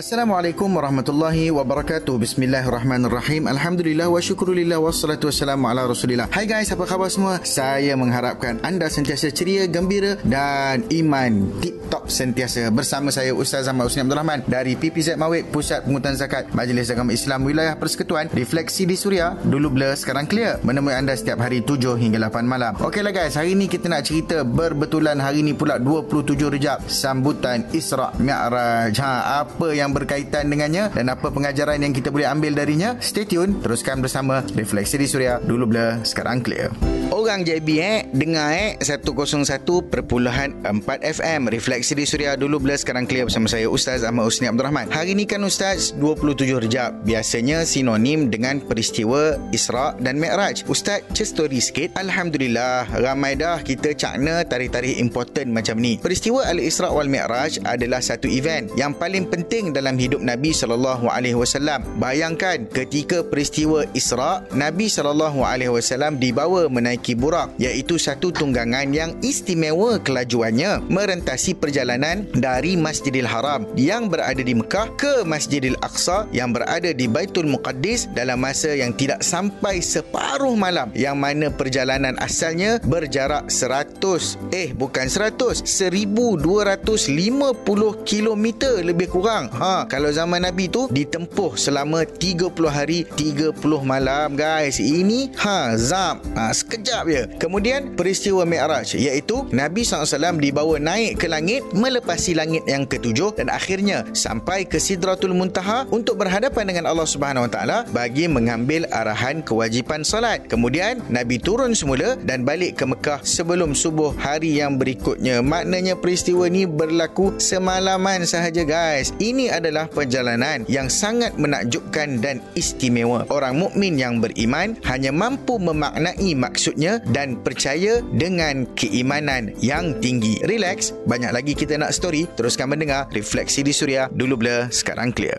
Assalamualaikum warahmatullahi wabarakatuh. Bismillahirrahmanirrahim. Alhamdulillah wa syukrulillah wassalatu wassalamu ala Rasulillah. Hai guys, apa khabar semua? Saya mengharapkan anda sentiasa ceria, gembira dan iman tip-top sentiasa bersama saya Ustaz Ahmad Husni Abdul Rahman dari PPZ Mawid Pusat Pengutan Zakat Majlis Agama Islam Wilayah Persekutuan Refleksi di Suria dulu blur sekarang clear menemui anda setiap hari 7 hingga 8 malam. Okeylah guys, hari ini kita nak cerita berbetulan hari ini pula 27 Rejab sambutan Isra Mi'raj. Ha, apa yang yang berkaitan dengannya dan apa pengajaran yang kita boleh ambil darinya. Stay tune, teruskan bersama Refleksi di Suria. Dulu blur, sekarang clear. Orang JB eh, dengar eh 101.4 FM Refleksi di Suria dulu blur sekarang clear bersama saya Ustaz Ahmad Usni Abdul Rahman. Hari ini kan Ustaz 27 Rejab. Biasanya sinonim dengan peristiwa Isra dan Mi'raj. Ustaz, just story sikit. Alhamdulillah, ramai dah kita cakna tarikh-tarikh important macam ni. Peristiwa Al-Isra wal Mi'raj adalah satu event yang paling penting dalam hidup Nabi sallallahu alaihi wasallam. Bayangkan ketika peristiwa Isra, Nabi sallallahu alaihi wasallam dibawa menaiki burak iaitu satu tunggangan yang istimewa kelajuannya merentasi perjalanan dari Masjidil Haram yang berada di Mekah ke Masjidil Aqsa yang berada di Baitul Muqaddis dalam masa yang tidak sampai separuh malam yang mana perjalanan asalnya berjarak 100 eh bukan 100 1250 km lebih kurang ha kalau zaman Nabi tu ditempuh selama 30 hari 30 malam guys. Ini ha zam ha, sekejap je. Kemudian peristiwa Mi'raj iaitu Nabi SAW dibawa naik ke langit melepasi langit yang ketujuh dan akhirnya sampai ke Sidratul Muntaha untuk berhadapan dengan Allah Subhanahu Wa Taala bagi mengambil arahan kewajipan salat. Kemudian Nabi turun semula dan balik ke Mekah sebelum subuh hari yang berikutnya. Maknanya peristiwa ni berlaku semalaman sahaja guys. Ini adalah perjalanan yang sangat menakjubkan dan istimewa. Orang mukmin yang beriman hanya mampu memaknai maksudnya dan percaya dengan keimanan yang tinggi. Relax, banyak lagi kita nak story. Teruskan mendengar Refleksi di Suria. Dulu blur, sekarang clear.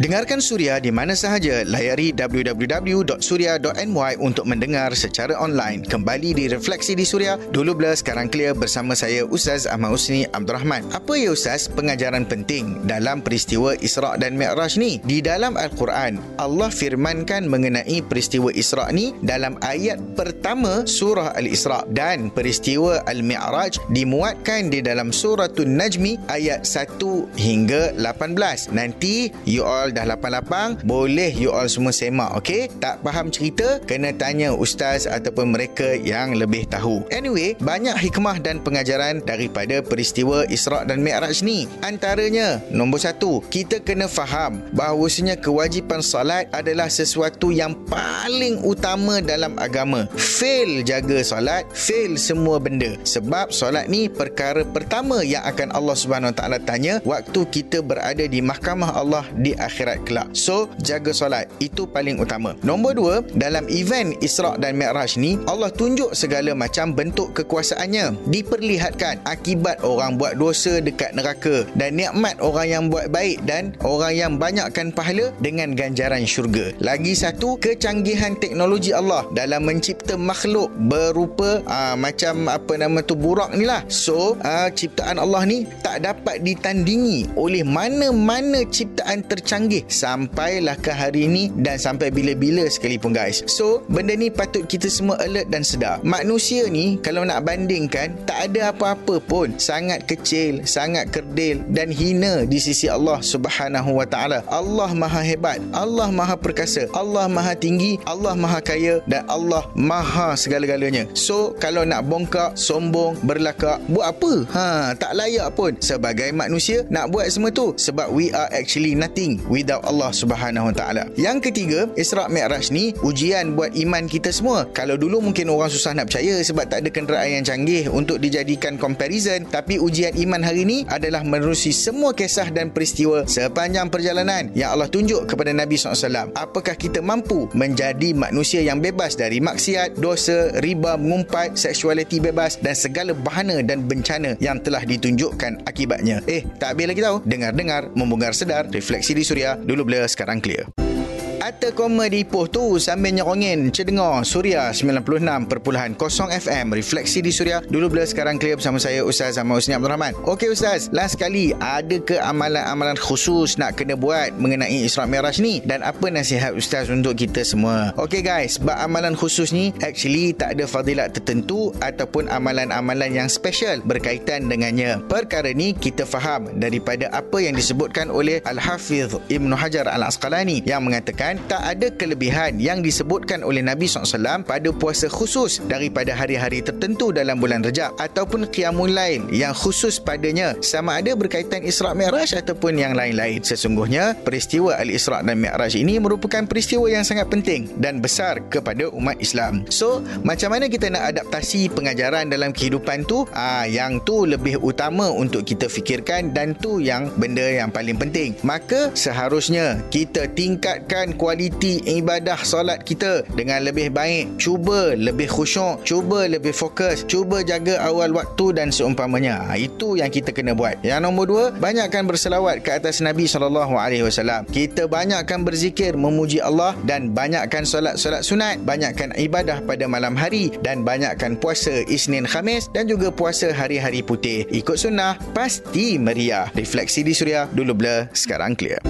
Dengarkan Suria di mana sahaja. Layari www.suria.my untuk mendengar secara online. Kembali di Refleksi di Suria. Dulu blur, sekarang clear bersama saya Ustaz Ahmad Husni Abdul Rahman. Apa ya Ustaz pengajaran penting dalam peristiwa Isra' dan Mi'raj ni? Di dalam Al-Quran, Allah firmankan mengenai peristiwa Isra' ni dalam ayat pertama surah Al-Isra' dan peristiwa Al-Mi'raj dimuatkan di dalam surah Najmi ayat 1 hingga 18. Nanti you all all dah lapang-lapang boleh you all semua semak okey? Tak faham cerita kena tanya ustaz ataupun mereka yang lebih tahu. Anyway banyak hikmah dan pengajaran daripada peristiwa Isra' dan Mi'raj ni. Antaranya nombor satu kita kena faham bahawasanya kewajipan salat adalah sesuatu yang paling utama dalam agama. Fail jaga salat fail semua benda. Sebab solat ni perkara pertama yang akan Allah Subhanahu Taala tanya waktu kita berada di mahkamah Allah di akhir akhirat kelak. So, jaga solat. Itu paling utama. Nombor dua, dalam event Isra' dan Mi'raj ni, Allah tunjuk segala macam bentuk kekuasaannya. Diperlihatkan akibat orang buat dosa dekat neraka dan nikmat orang yang buat baik dan orang yang banyakkan pahala dengan ganjaran syurga. Lagi satu, kecanggihan teknologi Allah dalam mencipta makhluk berupa aa, ah, macam apa nama tu burak ni lah. So, aa, ah, ciptaan Allah ni tak dapat ditandingi oleh mana-mana ciptaan tercanggih canggih sampailah ke hari ini dan sampai bila-bila sekalipun guys. So, benda ni patut kita semua alert dan sedar. Manusia ni kalau nak bandingkan tak ada apa-apa pun. Sangat kecil, sangat kerdil dan hina di sisi Allah Subhanahu Wa Taala. Allah Maha hebat, Allah Maha perkasa, Allah Maha tinggi, Allah Maha kaya dan Allah Maha segala-galanya. So, kalau nak bongkak, sombong, berlakak, buat apa? Ha, tak layak pun sebagai manusia nak buat semua tu sebab we are actually nothing without Allah Subhanahu Wa Taala. Yang ketiga, Isra Mi'raj ni ujian buat iman kita semua. Kalau dulu mungkin orang susah nak percaya sebab tak ada kenderaan yang canggih untuk dijadikan comparison, tapi ujian iman hari ini adalah menerusi semua kisah dan peristiwa sepanjang perjalanan yang Allah tunjuk kepada Nabi SAW. Apakah kita mampu menjadi manusia yang bebas dari maksiat, dosa, riba, mengumpat, seksualiti bebas dan segala bahana dan bencana yang telah ditunjukkan akibatnya. Eh, tak habis lagi tahu. Dengar-dengar, membongkar sedar, refleksi di suria. Dulu blur, sekarang clear. Atau koma di Ipoh tu sambil nyerongin cedengar Suria 96.0 FM Refleksi di Suria. Dulu bila sekarang clear bersama saya Ustaz Ahmad Husni Abdul Rahman. Okey Ustaz. Last kali ada ke amalan-amalan khusus nak kena buat mengenai Isra' Miraj ni? Dan apa nasihat Ustaz untuk kita semua? Okey guys. Sebab amalan khusus ni actually tak ada fadilat tertentu ataupun amalan-amalan yang special berkaitan dengannya. Perkara ni kita faham daripada apa yang disebutkan oleh Al-Hafiz Ibn Hajar Al-Asqalani yang mengatakan tak ada kelebihan yang disebutkan oleh Nabi SAW pada puasa khusus daripada hari-hari tertentu dalam bulan Rejab ataupun Qiyamul Lail yang khusus padanya sama ada berkaitan Isra' Mi'raj ataupun yang lain-lain. Sesungguhnya peristiwa Al-Isra' dan Mi'raj ini merupakan peristiwa yang sangat penting dan besar kepada umat Islam. So, macam mana kita nak adaptasi pengajaran dalam kehidupan tu? Ah, yang tu lebih utama untuk kita fikirkan dan tu yang benda yang paling penting. Maka seharusnya kita tingkatkan kualiti ibadah solat kita dengan lebih baik. Cuba lebih khusyuk, cuba lebih fokus, cuba jaga awal waktu dan seumpamanya. Ha, itu yang kita kena buat. Yang nombor dua, banyakkan berselawat ke atas Nabi SAW. Kita banyakkan berzikir, memuji Allah dan banyakkan solat-solat sunat. Banyakkan ibadah pada malam hari dan banyakkan puasa Isnin Khamis dan juga puasa hari-hari putih. Ikut sunnah, pasti meriah. Refleksi di Suria, dulu blur, sekarang clear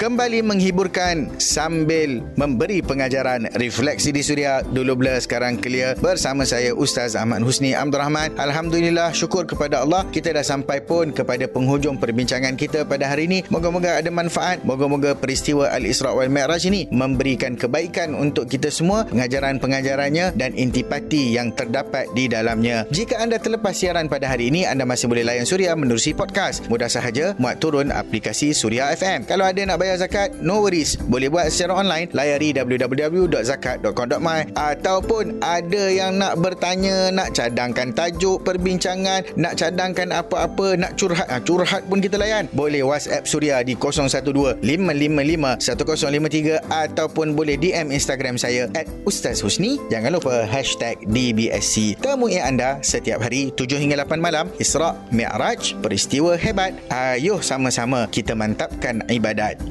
kembali menghiburkan sambil memberi pengajaran refleksi di suria dulu bila sekarang clear bersama saya Ustaz Ahmad Husni Abdul Rahman Alhamdulillah syukur kepada Allah kita dah sampai pun kepada penghujung perbincangan kita pada hari ini. Moga-moga ada manfaat. Moga-moga peristiwa Al-Isra' wal Mi'raj ini memberikan kebaikan untuk kita semua pengajaran-pengajarannya dan intipati yang terdapat di dalamnya. Jika anda terlepas siaran pada hari ini anda masih boleh layan suria menerusi podcast. Mudah sahaja muat turun aplikasi Suria FM kalau ada nak bayar bayar zakat, no worries. Boleh buat secara online. Layari www.zakat.com.my ataupun ada yang nak bertanya, nak cadangkan tajuk perbincangan, nak cadangkan apa-apa, nak curhat. Ha, curhat pun kita layan. Boleh WhatsApp Suria di 012-555-1053 ataupun boleh DM Instagram saya at Ustaz Husni. Jangan lupa hashtag DBSC. Temui anda setiap hari 7 hingga 8 malam. Isra' Mi'raj, peristiwa hebat. Ayuh sama-sama kita mantapkan ibadat.